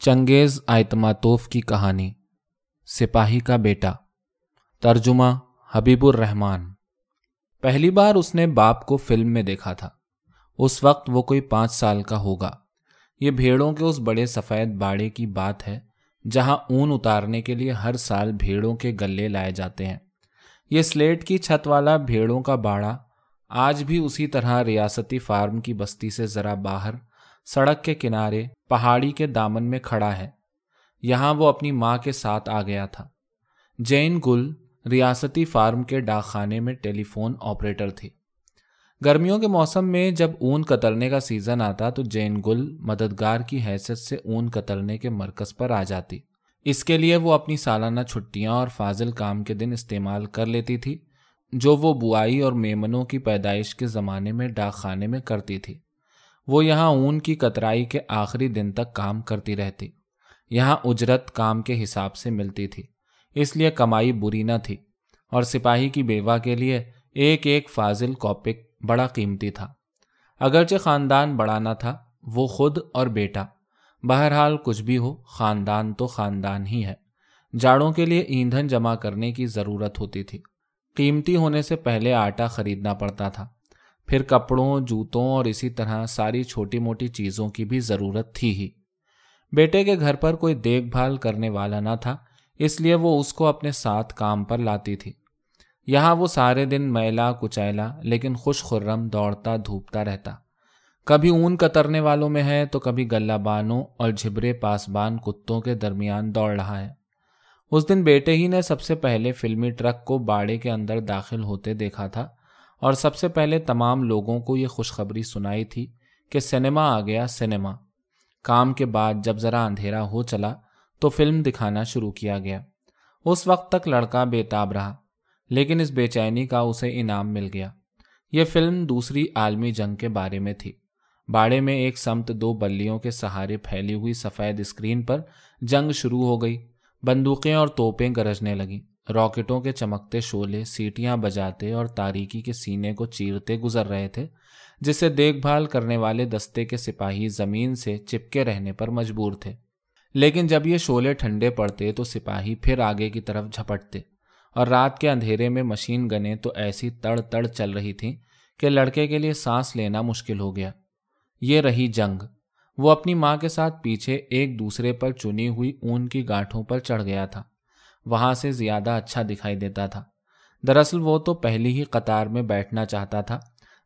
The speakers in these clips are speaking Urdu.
چنگیز آئتما توف کی کہانی، سپاہی کا بیٹا۔ ترجمہ، حبیب الرحمان پہلی بار اس نے باپ کو فلم میں دیکھا تھا۔ اس وقت وہ کوئی پانچ سال کا ہوگا۔ یہ بھیڑوں کے اس بڑے سفید باڑے کی بات ہے، جہاں اون اتارنے کے لیے ہر سال بھیڑوں کے گلے لائے جاتے ہیں۔ یہ سلیٹ کی چھت والا بھیڑوں کا باڑا آج بھی اسی طرح ریاستی فارم کی بستی سے ذرا باہر سڑک کے کنارے پہاڑی کے دامن میں کھڑا ہے۔ یہاں وہ اپنی ماں کے ساتھ آ گیا تھا۔ جین گل ریاستی فارم کے ڈاک خانے میں ٹیلی فون آپریٹر تھی۔ گرمیوں کے موسم میں جب اون کترنے کا سیزن آتا تو جین گل مددگار کی حیثیت سے اون کترنے کے مرکز پر آ جاتی۔ اس کے لیے وہ اپنی سالانہ چھٹیاں اور فاضل کام کے دن استعمال کر لیتی تھی، جو وہ بوائی اور میمنوں کی پیدائش کے زمانے میں ڈاک خانے میں کرتی تھی۔ وہ یہاں اون کی کترائی کے آخری دن تک کام کرتی رہتی۔ یہاں اجرت کام کے حساب سے ملتی تھی۔ اس لیے کمائی بری نہ تھی اور سپاہی کی بیوہ کے لیے ایک ایک فاضل کوپک بڑا قیمتی تھا۔ اگرچہ خاندان بڑا نہ تھا، وہ خود اور بیٹا۔ بہرحال کچھ بھی ہو، خاندان تو خاندان ہی ہے۔ جاڑوں کے لیے ایندھن جمع کرنے کی ضرورت ہوتی تھی۔ قیمتی ہونے سے پہلے آٹا خریدنا پڑتا تھا۔ پھر کپڑوں، جوتوں اور اسی طرح ساری چھوٹی موٹی چیزوں کی بھی ضرورت تھی ہی۔ بیٹے کے گھر پر کوئی دیکھ بھال کرنے والا نہ تھا، اس لیے وہ اس کو اپنے ساتھ کام پر لاتی تھی۔ یہاں وہ سارے دن میلا، کچیلا، لیکن خوش خرم دوڑتا، دھوپتا رہتا۔ کبھی اون کترنے والوں میں ہے تو کبھی گلہ بانوں اور جھبرے پاسبان کتوں کے درمیان دوڑ رہا ہے۔ اس دن بیٹے ہی نے سب سے پہلے فلمی ٹرک کو باڑے کے اندر داخل ہوتے دیکھا تھا۔ اور سب سے پہلے تمام لوگوں کو یہ خوشخبری سنائی تھی کہ سنیما آ گیا سنیما۔ کام کے بعد جب ذرا اندھیرا ہو چلا تو فلم دکھانا شروع کیا گیا۔ اس وقت تک لڑکا بےتاب رہا، لیکن اس بے چینی کا اسے انعام مل گیا۔ یہ فلم دوسری عالمی جنگ کے بارے میں تھی۔ باڑے میں ایک سمت دو بلیوں کے سہارے پھیلی ہوئی سفید اسکرین پر جنگ شروع ہو گئی۔ بندوقیں اور توپیں گرجنے لگیں۔ راکٹوں کے چمکتے شولے سیٹیاں بجاتے اور تاریکی کے سینے کو چیرتے گزر رہے تھے، جسے دیکھ بھال کرنے والے دستے کے سپاہی زمین سے چپکے رہنے پر مجبور تھے۔ لیکن جب یہ شولے ٹھنڈے پڑتے تو سپاہی پھر آگے کی طرف جھپٹتے اور رات کے اندھیرے میں مشین گنیں تو ایسی تڑ تڑ چل رہی تھیں کہ لڑکے کے لیے سانس لینا مشکل ہو گیا۔ یہ رہی جنگ۔ وہ اپنی ماں کے ساتھ پیچھے ایک دوسرے پر چنی ہوئی اون کی گاٹھوں پر چڑھ گیا تھا۔ وہاں سے زیادہ اچھا دکھائی دیتا تھا۔ دراصل وہ تو پہلی ہی قطار میں بیٹھنا چاہتا تھا،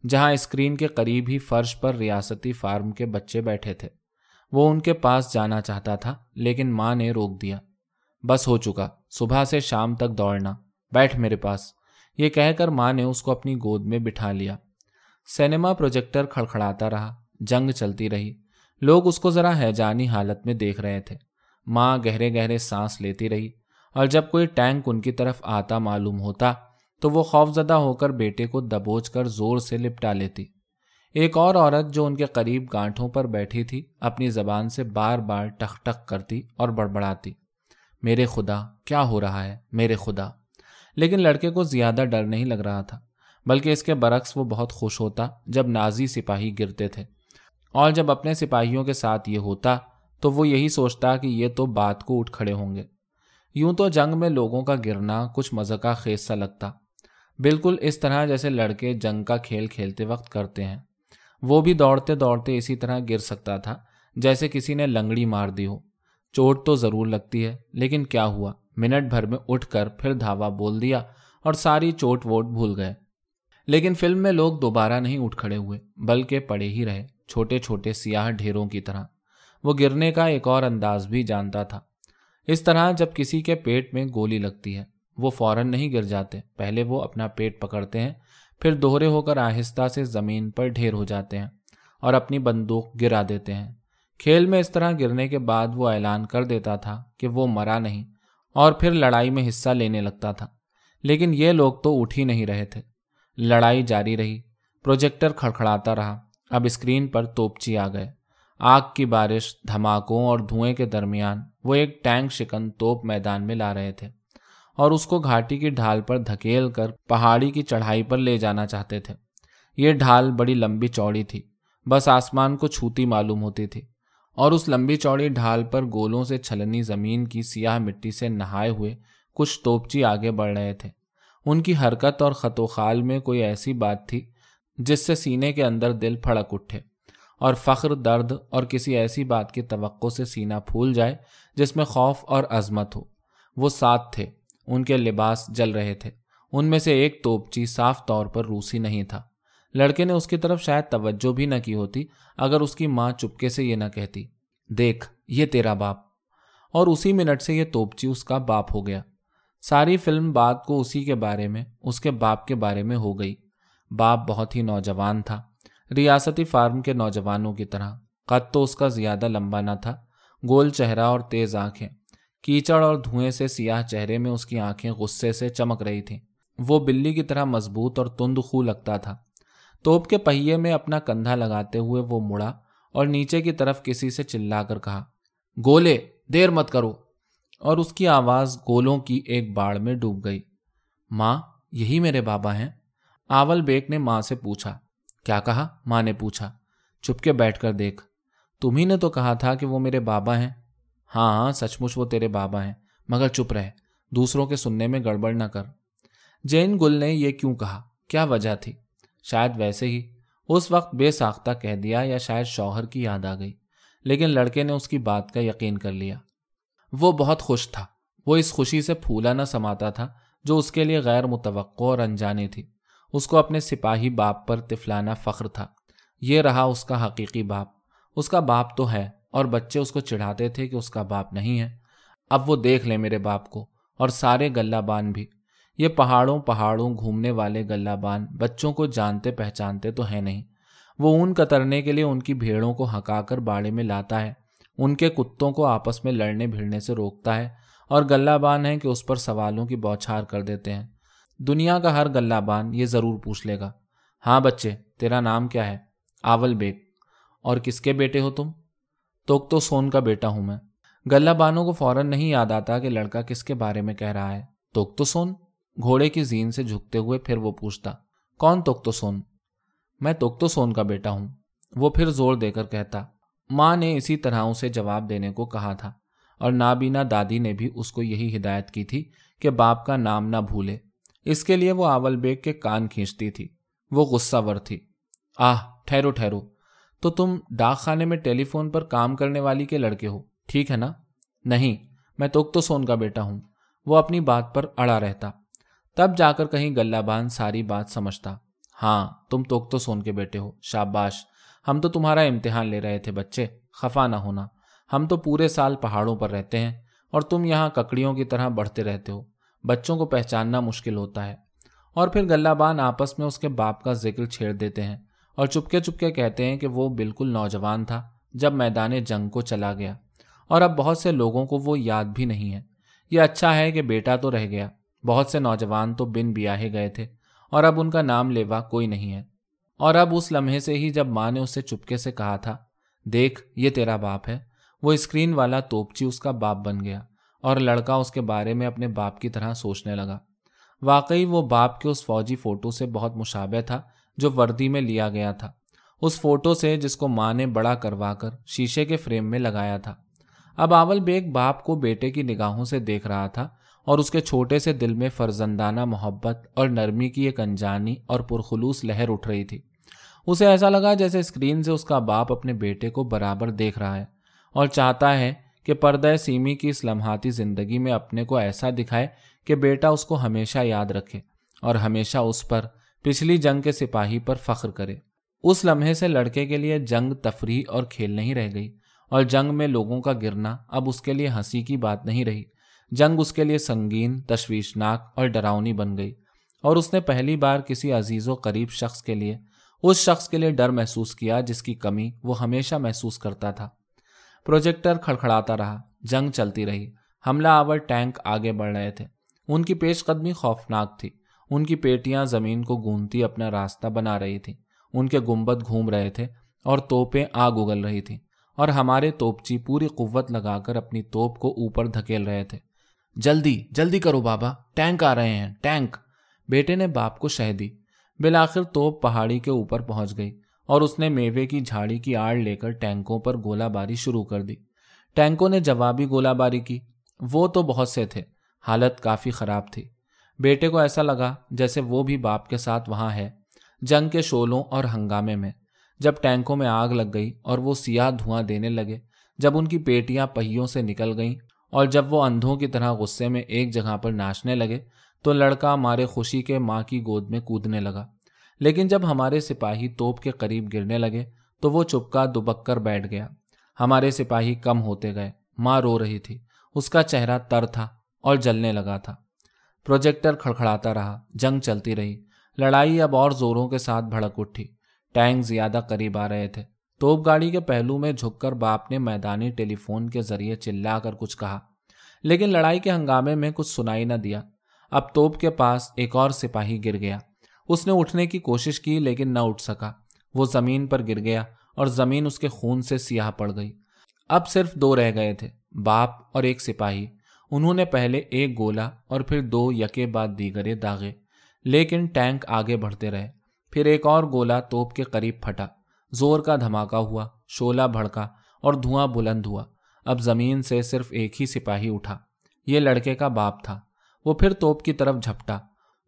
جہاں اسکرین کے قریب ہی فرش پر ریاستی فارم کے بچے بیٹھے تھے۔ وہ ان کے پاس جانا چاہتا تھا، لیکن ماں نے روک دیا۔ بس ہو چکا، صبح سے شام تک دوڑنا۔ بیٹھ میرے پاس۔ یہ کہہ کر ماں نے اس کو اپنی گود میں بٹھا لیا۔ سینما پروجیکٹر کھڑکھڑاتا رہا، جنگ چلتی رہی۔ لوگ اس کو ذرا حیجانی حالت میں دیکھ رہے تھے۔ ماں گہرے گہرے سانس لیتی رہی۔ اور جب کوئی ٹینک ان کی طرف آتا معلوم ہوتا، تو وہ خوف زدہ ہو کر بیٹے کو دبوچ کر زور سے لپٹا لیتی۔ ایک اور عورت جو ان کے قریب گانٹھوں پر بیٹھی تھی، اپنی زبان سے بار بار ٹک ٹک کرتی اور بڑبڑاتی۔ میرے خدا، کیا ہو رہا ہے؟ میرے خدا۔ لیکن لڑکے کو زیادہ ڈر نہیں لگ رہا تھا، بلکہ اس کے برعکس وہ بہت خوش ہوتا جب نازی سپاہی گرتے تھے۔ اور جب اپنے سپاہیوں کے ساتھ یہ ہوتا، تو وہ یہی سوچتا کہ یہ تو بات کو اٹھ کھڑے ہوں گے۔ یوں تو جنگ میں لوگوں کا گرنا کچھ مزہ کا خیز سا لگتا۔ بالکل اس طرح جیسے لڑکے جنگ کا کھیل کھیلتے وقت کرتے ہیں۔ وہ بھی دوڑتے دوڑتے اسی طرح گر سکتا تھا، جیسے کسی نے لنگڑی مار دی ہو۔ چوٹ تو ضرور لگتی ہے، لیکن کیا ہوا؟ منٹ بھر میں اٹھ کر پھر دھاوا بول دیا اور ساری چوٹ ووٹ بھول گئے۔ لیکن فلم میں لوگ دوبارہ نہیں اٹھ کھڑے ہوئے، بلکہ پڑے ہی رہے، چھوٹے چھوٹے سیاہ ڈھیروں کی طرح۔ وہ گرنے کا ایک اور انداز بھی جانتا تھا۔ اس طرح جب کسی کے پیٹ میں گولی لگتی ہے، وہ فوراً نہیں گر جاتے، پہلے وہ اپنا پیٹ پکڑتے ہیں، پھر دوہرے ہو کر آہستہ سے زمین پر ڈھیر ہو جاتے ہیں اور اپنی بندوق گرا دیتے ہیں۔ کھیل میں اس طرح گرنے کے بعد وہ اعلان کر دیتا تھا کہ وہ مرا نہیں اور پھر لڑائی میں حصہ لینے لگتا تھا، لیکن یہ لوگ تو اٹھ ہی نہیں رہے تھے۔ لڑائی جاری رہی، پروجیکٹر کھڑکھڑاتا رہا، اب اسکرین پر توپچی آ گئے۔ آگ کی بارش، دھماکوں اور دھوئیں کے درمیان وہ ایک ٹینک شکن توپ میدان میں لا رہے تھے اور اس کو گھاٹی کی ڈھال پر دھکیل کر پہاڑی کی چڑھائی پر لے جانا چاہتے تھے۔ یہ ڈھال بڑی لمبی چوڑی تھی، بس آسمان کو چھوتی معلوم ہوتی تھی اور اس لمبی چوڑی ڈھال پر گولوں سے چھلنی زمین کی سیاہ مٹی سے نہائے ہوئے کچھ توپچی آگے بڑھ رہے تھے۔ ان کی حرکت اور خط و خال میں کوئی ایسی بات تھی جس سے سینے کے اندر دل پھڑک اٹھے۔ اور فخر، درد اور کسی ایسی بات کی توقع سے سینہ پھول جائے جس میں خوف اور عظمت ہو۔ وہ ساتھ تھے، ان کے لباس جل رہے تھے۔ ان میں سے ایک توپچی صاف طور پر روسی نہیں تھا۔ لڑکے نے اس کی طرف شاید توجہ بھی نہ کی ہوتی، اگر اس کی ماں چپکے سے یہ نہ کہتی، دیکھ، یہ تیرا باپ اور اسی منٹ سے یہ توپچی اس کا باپ ہو گیا۔ ساری فلم بات کو اسی کے بارے میں، اس کے باپ کے بارے میں ہو گئی۔ باپ بہت ہی نوجوان تھا۔ ریاستی فارم کے نوجوانوں کی طرح۔ قد تو اس کا زیادہ لمبا نہ تھا۔ گول چہرہ اور تیز آنکھیں۔ کیچڑ اور دھوئیں سے سیاہ چہرے میں اس کی آنکھیں غصے سے چمک رہی تھیں۔ وہ بلی کی طرح مضبوط اور تند خو لگتا تھا۔ توپ کے پہیے میں اپنا کندھا لگاتے ہوئے وہ مڑا اور نیچے کی طرف کسی سے چلا کر کہا، گولے، دیر مت کرو! اور اس کی آواز گولوں کی ایک باڑ میں ڈوب گئی۔ ماں، یہی میرے بابا ہیں؟ آول بیگ نے ماں سے پوچھا۔ کیا کہا؟ ماں نے پوچھا۔ چپ کے بیٹھ کر دیکھ۔ تمہیں نے تو کہا تھا کہ وہ میرے بابا ہیں۔ ہاں ہاں سچ مچ وہ تیرے بابا ہیں۔ مگر چپ رہے۔ دوسروں کے سننے میں گڑبڑ نہ کر۔ جین گل نے یہ کیوں کہا؟ کیا وجہ تھی؟ شاید ویسے ہی۔ اس وقت بے ساختہ کہہ دیا یا شاید شوہر کی یاد آ گئی۔ لیکن لڑکے نے اس کی بات کا یقین کر لیا۔ وہ بہت خوش تھا۔ وہ اس خوشی سے پھولا نہ سماتا تھا جو اس کے لیے غیر متوقع اور انجانی تھی۔ اس کو اپنے سپاہی باپ پر تفلانہ فخر تھا۔ یہ رہا اس کا حقیقی باپ۔ اس کا باپ تو ہے اور بچے اس کو چڑھاتے تھے کہ اس کا باپ نہیں ہے۔ اب وہ دیکھ لیں میرے باپ کو اور سارے گلہ بان بھی۔ یہ پہاڑوں پہاڑوں گھومنے والے گلہ بان بچوں کو جانتے پہچانتے تو ہے نہیں۔ وہ اون کترنے کے لیے ان کی بھیڑوں کو ہکا کر باڑے میں لاتا ہے۔ ان کے کتوں کو آپس میں لڑنے بھیڑنے سے روکتا ہے اور گلہ بان ہے کہ اس پر سوالوں کی بوچھار کر دیتے ہیں۔ دنیا کا ہر گلہ بان یہ ضرور پوچھ لے گا ہاں بچے، تیرا نام کیا ہے؟ آول بیگ۔ اور کس کے بیٹے ہو تم؟ توک تو سون کا بیٹا ہوں میں۔ گلہ بانوں کو فوراً نہیں یاد آتا کہ لڑکا کس کے بارے میں کہہ رہا ہے۔ توک تو سون۔ گھوڑے کی زین سے جھکتے ہوئے پھر وہ پوچھتا، کون توک تو سون؟ میں توک تو سون کا بیٹا ہوں۔ وہ پھر زور دے کر کہتا، ماں نے اسی طرح اسے جواب دینے کو کہا تھا۔ اور نابینا دادی نے بھی اس کو یہی ہدایت کی تھی کہ باپ کا نام نہ بھولے۔ اس کے لیے وہ آول بیگ کے کان کھینچتی تھی۔ وہ غصہ ور تھی۔ آہ، ٹھہرو ٹھہرو۔ تو تم ڈاک خانے میں ٹیلی فون پر کام کرنے والی کے لڑکے ہو، ٹھیک ہے نا؟ نہیں، میں توک تو سون کا بیٹا ہوں۔ وہ اپنی بات پر اڑا رہتا۔ تب جا کر کہیں گلہ بان ساری بات سمجھتا۔ ہاں تم توک تو سون کے بیٹے ہو، شاباش۔ ہم تو تمہارا امتحان لے رہے تھے بچے، خفا نہ ہونا۔ ہم تو پورے سال پہاڑوں پر رہتے ہیں اور تم یہاں ککڑیوں کی طرح بڑھتے رہتے ہو۔ بچوں کو پہچاننا مشکل ہوتا ہے۔ اور پھر گلہ بان آپس میں اس کے باپ کا ذکر چھیڑ دیتے ہیں اور چپکے چپکے کہتے ہیں کہ وہ بالکل نوجوان تھا جب میدان جنگ کو چلا گیا۔ اور اب بہت سے لوگوں کو وہ یاد بھی نہیں ہے۔ یہ اچھا ہے کہ بیٹا تو رہ گیا۔ بہت سے نوجوان تو بن بیاہے گئے تھے اور اب ان کا نام لیوا کوئی نہیں ہے۔ اور اب اس لمحے سے ہی جب ماں نے اسے چپکے سے کہا تھا، دیکھ، یہ تیرا باپ ہے۔ وہ اسکرین والا توپچی اس کا باپ بن گیا۔ اور لڑکا اس کے بارے میں اپنے باپ کی طرح سوچنے لگا۔ واقعی وہ باپ کے اس فوجی فوٹو سے بہت مشابہ تھا جو وردی میں لیا گیا تھا۔ اس فوٹو سے جس کو ماں نے بڑا کروا کر شیشے کے فریم میں لگایا تھا۔ اب آول بیگ باپ کو بیٹے کی نگاہوں سے دیکھ رہا تھا اور اس کے چھوٹے سے دل میں فرزندانہ محبت اور نرمی کی ایک انجانی اور پرخلوص لہر اٹھ رہی تھی۔ اسے ایسا لگا جیسے اسکرین سے اس کا باپ اپنے بیٹے کو برابر دیکھ رہا ہے اور چاہتا ہے کہ پردہ سیمی کی اس لمحاتی زندگی میں اپنے کو ایسا دکھائے کہ بیٹا اس کو ہمیشہ یاد رکھے اور ہمیشہ اس پر پچھلی جنگ کے سپاہی پر فخر کرے۔ اس لمحے سے لڑکے کے لیے جنگ تفریح اور کھیل نہیں رہ گئی اور جنگ میں لوگوں کا گرنا اب اس کے لیے ہنسی کی بات نہیں رہی۔ جنگ اس کے لیے سنگین، تشویشناک اور ڈراؤنی بن گئی اور اس نے پہلی بار کسی عزیز و قریب شخص کے لیے، اس شخص کے لیے ڈر محسوس کیا جس کی کمی وہ ہمیشہ محسوس کرتا تھا۔ پروجیکٹر کھڑکھڑاتا رہا، جنگ چلتی رہی۔ حملہ آور ٹینک آگے بڑھ رہے تھے۔ ان کی پیش قدمی خوفناک تھی۔ ان کی پیٹیاں زمین کو گونتی اپنا راستہ بنا رہی تھی ان کے گنبد گھوم رہے تھے اور توپیں آگ اگل رہی تھیں۔ اور ہمارے توپچی پوری قوت لگا کر اپنی توپ کو اوپر دھکیل رہے تھے۔ جلدی جلدی کرو بابا۔ ٹینک آ رہے ہیں، ٹینک۔ بیٹے نے باپ کو شہ دی۔ بالآخر توپ پہاڑی کے اوپر پہنچ گئی۔ اور اس نے میوے کی جھاڑی کی آڑ لے کر ٹینکوں پر گولہ باری شروع کر دی۔ ٹینکوں نے جوابی گولہ باری کی۔ وہ تو بہت سے تھے۔ حالت کافی خراب تھی۔ بیٹے کو ایسا لگا جیسے وہ بھی باپ کے ساتھ وہاں ہے۔ جنگ کے شولوں اور ہنگامے میں۔ جب ٹینکوں میں آگ لگ گئی اور وہ سیاہ دھواں دینے لگے۔ جب ان کی پیٹیاں پہیوں سے نکل گئیں اور جب وہ اندھوں کی طرح غصے میں ایک جگہ پر ناچنے لگے تو لڑکا مارے خوشی کے ماں کی گود میں کودنے لگا۔ لیکن جب ہمارے سپاہی توپ کے قریب گرنے لگے تو وہ چپکا دبک کر بیٹھ گیا۔ ہمارے سپاہی کم ہوتے گئے، ماں رو رہی تھی۔ اس کا چہرہ تر تھا اور جلنے لگا تھا۔ پروجیکٹر کھڑکھڑاتا رہا، جنگ چلتی رہی۔ لڑائی اب اور زوروں کے ساتھ بھڑک اٹھی۔ ٹینک زیادہ قریب آ رہے تھے۔ توپ گاڑی کے پہلو میں جھک کر باپ نے میدانی ٹیلی فون کے ذریعے چلا کر کچھ کہا، لیکن لڑائی کے ہنگامے میں کچھ سنائی نہ دیا۔ اب توپ کے پاس ایک اور سپاہی گر گیا۔ اس نے اٹھنے کی کوشش کی لیکن نہ اٹھ سکا۔ وہ زمین پر گر گیا اور زمین اس کے خون سے سیاہ پڑ گئی۔ اب صرف دو رہ گئے تھے، باپ اور ایک سپاہی۔ انہوں نے پہلے ایک گولا اور پھر دو یکے بعد دیگرے داغے۔ لیکن ٹینک آگے بڑھتے رہے۔ پھر ایک اور گولا توپ کے قریب پھٹا۔ زور کا دھماکہ ہوا شولا بھڑکا اور دھواں بلند ہوا۔ اب زمین سے صرف ایک ہی سپاہی اٹھا۔ یہ لڑکے کا باپ تھا۔ وہ پھر توپ کی طرف جھپٹا۔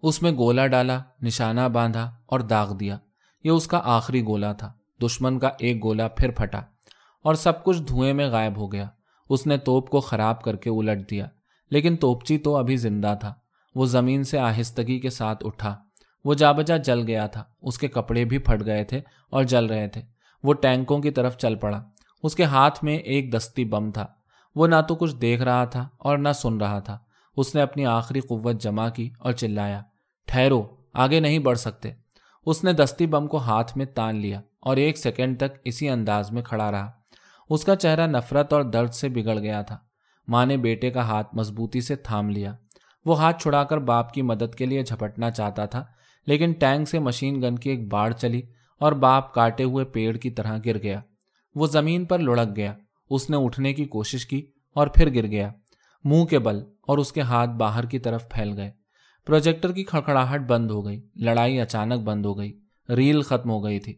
اس میں گولا ڈالا، نشانہ باندھا اور داغ دیا۔ یہ اس کا آخری گولا تھا۔ دشمن کا ایک گولا پھر پھٹا اور سب کچھ دھوئیں میں غائب ہو گیا۔ اس نے توپ کو خراب کر کے الٹ دیا۔ لیکن توپچی تو ابھی زندہ تھا۔ وہ زمین سے آہستگی کے ساتھ اٹھا۔ وہ جا بجا جل گیا تھا۔ اس کے کپڑے بھی پھٹ گئے تھے اور جل رہے تھے۔ وہ ٹینکوں کی طرف چل پڑا۔ اس کے ہاتھ میں ایک دستی بم تھا۔ وہ نہ تو کچھ دیکھ رہا تھا اور نہ سن رہا تھا۔ اس نے اپنی آخری قوت جمع کی اور چلایا۔ ٹھہرو، آگے نہیں بڑھ سکتے۔ اس نے دستی بم کو ہاتھ میں تان لیا اور ایک سیکنڈ تک اسی انداز میں کھڑا رہا۔ اس کا چہرہ نفرت اور درد سے بگڑ گیا تھا۔ ماں نے بیٹے کا ہاتھ مضبوطی سے تھام لیا۔ وہ ہاتھ چھڑا کر باپ کی مدد کے لیے جھپٹنا چاہتا تھا، لیکن ٹینک سے مشین گن کی ایک باڑ چلی اور باپ کاٹے ہوئے پیڑ کی طرح گر گیا۔ وہ زمین پر لڑک گیا۔ اس نے اٹھنے کی کوشش کی اور پھر گر گیا۔ منہ کے بل اور اس کے ہاتھ باہر کی طرف پھیل گئے۔ پروجیکٹر کی کھڑکڑاہٹ بند ہو گئی، لڑائی اچانک بند ہو گئی، ریل ختم ہو گئی تھی۔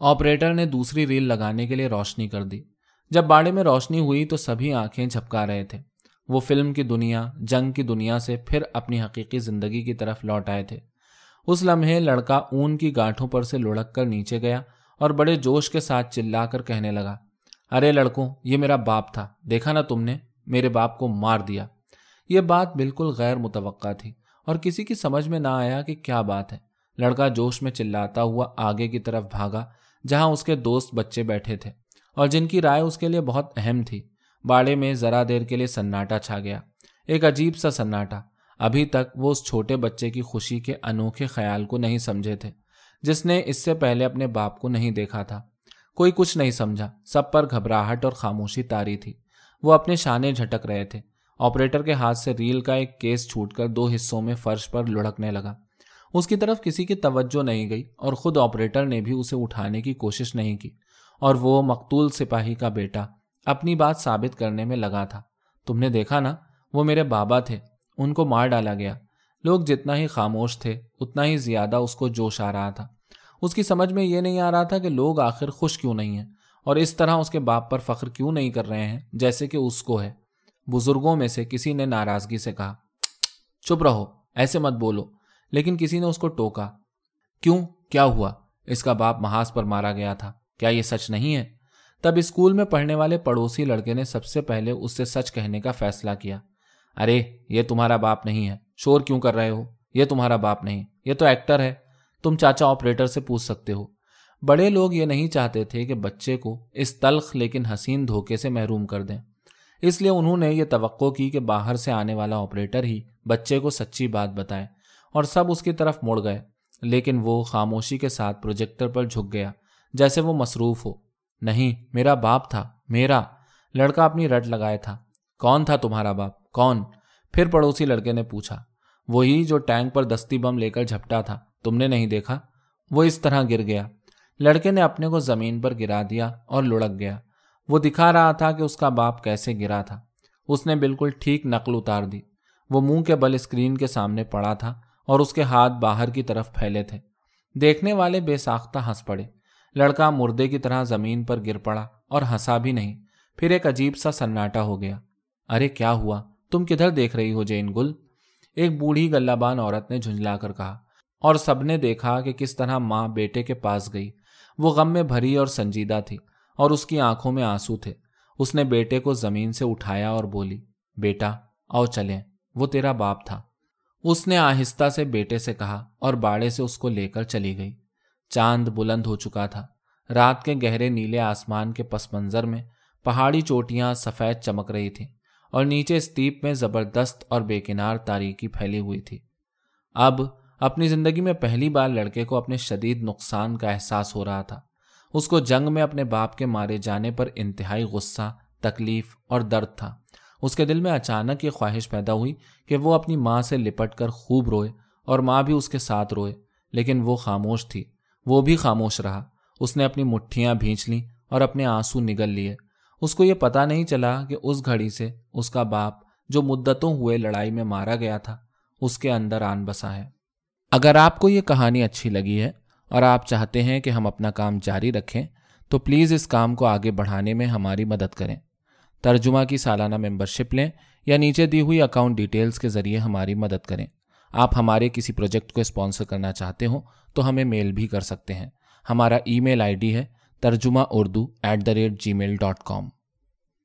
آپریٹر نے دوسری ریل لگانے کے لیے روشنی کر دی۔ جب باڑے میں روشنی ہوئی تو سبھی آنکھیں جھپکا رہے تھے۔ وہ فلم کی دنیا، جنگ کی دنیا سے پھر اپنی حقیقی زندگی کی طرف لوٹ آئے تھے۔ اس لمحے لڑکا اون کی گاٹھوں پر سے لڑک کر نیچے گیا اور بڑے جوش کے ساتھ چلا کر کہنے لگا، ارے لڑکوں، یہ میرا باپ تھا۔ دیکھا نا تم نے، میرے باپ کو مار دیا۔ یہ بات بالکل غیر متوقع تھی اور کسی کی سمجھ میں نہ آیا کہ کیا بات ہے۔ لڑکا جوش میں چلاتا ہوا آگے کی طرف بھاگا، جہاں اس کے دوست بچے بیٹھے تھے اور جن کی رائے اس کے لیے بہت اہم تھی۔ باڑے میں ذرا دیر کے لیے سناٹا چھا گیا۔ ایک عجیب سا سناٹا۔ ابھی تک وہ اس چھوٹے بچے کی خوشی کے انوکھے خیال کو نہیں سمجھے تھے، جس نے اس سے پہلے اپنے باپ کو نہیں دیکھا تھا۔ کوئی کچھ نہیں سمجھا، سب پر گھبراہٹ اور خاموشی تاری تھی۔ وہ اپنے شانے جھٹک رہے تھے۔ آپریٹر کے ہاتھ سے ریل کا ایک کیس چھوٹ کر دو حصوں میں فرش پر لڑکنے لگا۔ اس کی طرف کسی کی توجہ نہیں گئی اور خود آپریٹر نے بھی اسے اٹھانے کی کوشش نہیں کی اور وہ مقتول سپاہی کا بیٹا اپنی بات ثابت کرنے میں لگا تھا۔ تم نے دیکھا نا؟ وہ میرے بابا تھے۔ ان کو مار ڈالا گیا۔ لوگ جتنا ہی خاموش تھے، اتنا ہی زیادہ اس کو جوش آ رہا تھا۔ اس کی سمجھ میں یہ نہیں آ رہا تھا کہ لوگ آخر خوش کیوں نہیں ہیں اور اس طرح اس کے باپ پر فخر کیوں نہیں کر رہے ہیں، جیسے کہ اس کو ہے۔ بزرگوں میں سے کسی نے ناراضگی سے کہا، چپ رہو، ایسے مت بولو۔ لیکن کسی نے اس کو ٹوکا۔ کیوں؟ کیا ہوا؟ اس کا باپ محاذ پر مارا گیا تھا۔ کیا یہ سچ نہیں ہے؟ تب اسکول میں پڑھنے والے پڑوسی لڑکے نے سب سے پہلے اس سے سچ کہنے کا فیصلہ کیا۔ ارے، یہ تمہارا باپ نہیں ہے۔ شور کیوں کر رہے ہو؟ یہ تمہارا باپ نہیں۔ یہ تو ایکٹر ہے۔ تم چاچا آپریٹر سے پوچھ سکتے ہو۔ بڑے لوگ یہ نہیں چاہتے تھے کہ بچے کو اس تلخ لیکن حسین دھوکے سے محروم کر دیں۔ اس لیے انہوں نے یہ توقع کی کہ باہر سے آنے والا آپریٹر ہی بچے کو سچی بات بتائے اور سب اس کی طرف مڑ گئے، لیکن وہ خاموشی کے ساتھ پروجیکٹر پر جھک گیا، جیسے وہ مصروف ہو۔ نہیں، میرا باپ تھا، میرا۔ لڑکا اپنی رٹ لگائے تھا۔ کون تھا تمہارا باپ؟ کون؟ پھر پڑوسی لڑکے نے پوچھا۔ وہی جو ٹینک پر دستی بم لے کر جھپٹا تھا، تم نے نہیں دیکھا؟ وہ اس طرح گر گیا۔ لڑکے نے اپنے کو زمین پر گرا دیا اور لڑک گیا۔ وہ دکھا رہا تھا کہ اس کا باپ کیسے گرا تھا۔ اس نے بالکل ٹھیک نقل اتار دی۔ وہ منہ کے بل اسکرین کے سامنے پڑا تھا اور اس کے ہاتھ باہر کی طرف پھیلے تھے۔ دیکھنے والے بے ساختہ ہنس پڑے۔ لڑکا مردے کی طرح زمین پر گر پڑا اور ہنسا بھی نہیں۔ پھر ایک عجیب سا سناٹا ہو گیا۔ ارے، کیا ہوا؟ تم کدھر دیکھ رہی ہو جین گل؟ ایک بوڑھی گلابان عورت نے جھنجلا کر کہا اور سب نے دیکھا کہ کس طرح ماں بیٹے کے پاس گئی۔ وہ غم میں بھری اور سنجیدہ تھی۔ اور اس کی آنکھوں میں آنسو تھے۔ اس نے بیٹے کو زمین سے اٹھایا اور بولی، بیٹا، آؤ چلیں، وہ تیرا باپ تھا۔ اس نے آہستہ سے بیٹے سے کہا اور باڑے سے اس کو لے کر چلی گئی۔ چاند بلند ہو چکا تھا۔ رات کے گہرے نیلے آسمان کے پس منظر میں پہاڑی چوٹیاں سفید چمک رہی تھیں اور نیچے استیپ میں زبردست اور بے کنار تاریکی پھیلی ہوئی تھی۔ اب اپنی زندگی میں پہلی بار لڑکے کو اپنے شدید نقصان کا احساس ہو رہا تھا۔ اس کو جنگ میں اپنے باپ کے مارے جانے پر انتہائی غصہ، تکلیف اور درد تھا۔ اس کے دل میں اچانک یہ خواہش پیدا ہوئی کہ وہ اپنی ماں سے لپٹ کر خوب روئے اور ماں بھی اس کے ساتھ روئے، لیکن وہ خاموش تھی۔ وہ بھی خاموش رہا۔ اس نے اپنی مٹھیاں بھینچ لیں اور اپنے آنسو نگل لیے۔ اس کو یہ پتا نہیں چلا کہ اس گھڑی سے اس کا باپ، جو مدتوں ہوئے لڑائی میں مارا گیا تھا، اس کے اندر آن بسا ہے۔ اگر آپ کو یہ کہانی اچھی لگی ہے اور آپ چاہتے ہیں کہ ہم اپنا کام جاری رکھیں، تو پلیز اس کام کو آگے بڑھانے میں ہماری مدد کریں۔ ترجمہ کی سالانہ ممبرشپ لیں یا نیچے دی ہوئی اکاؤنٹ ڈیٹیلز کے ذریعے ہماری مدد کریں۔ آپ ہمارے کسی پروجیکٹ کو اسپانسر کرنا چاہتے ہوں، تو ہمیں میل بھی کر سکتے ہیں۔ ہمارا ای میل آئی ڈی ہے ترجمہ Urdu at the rate Gmail dot com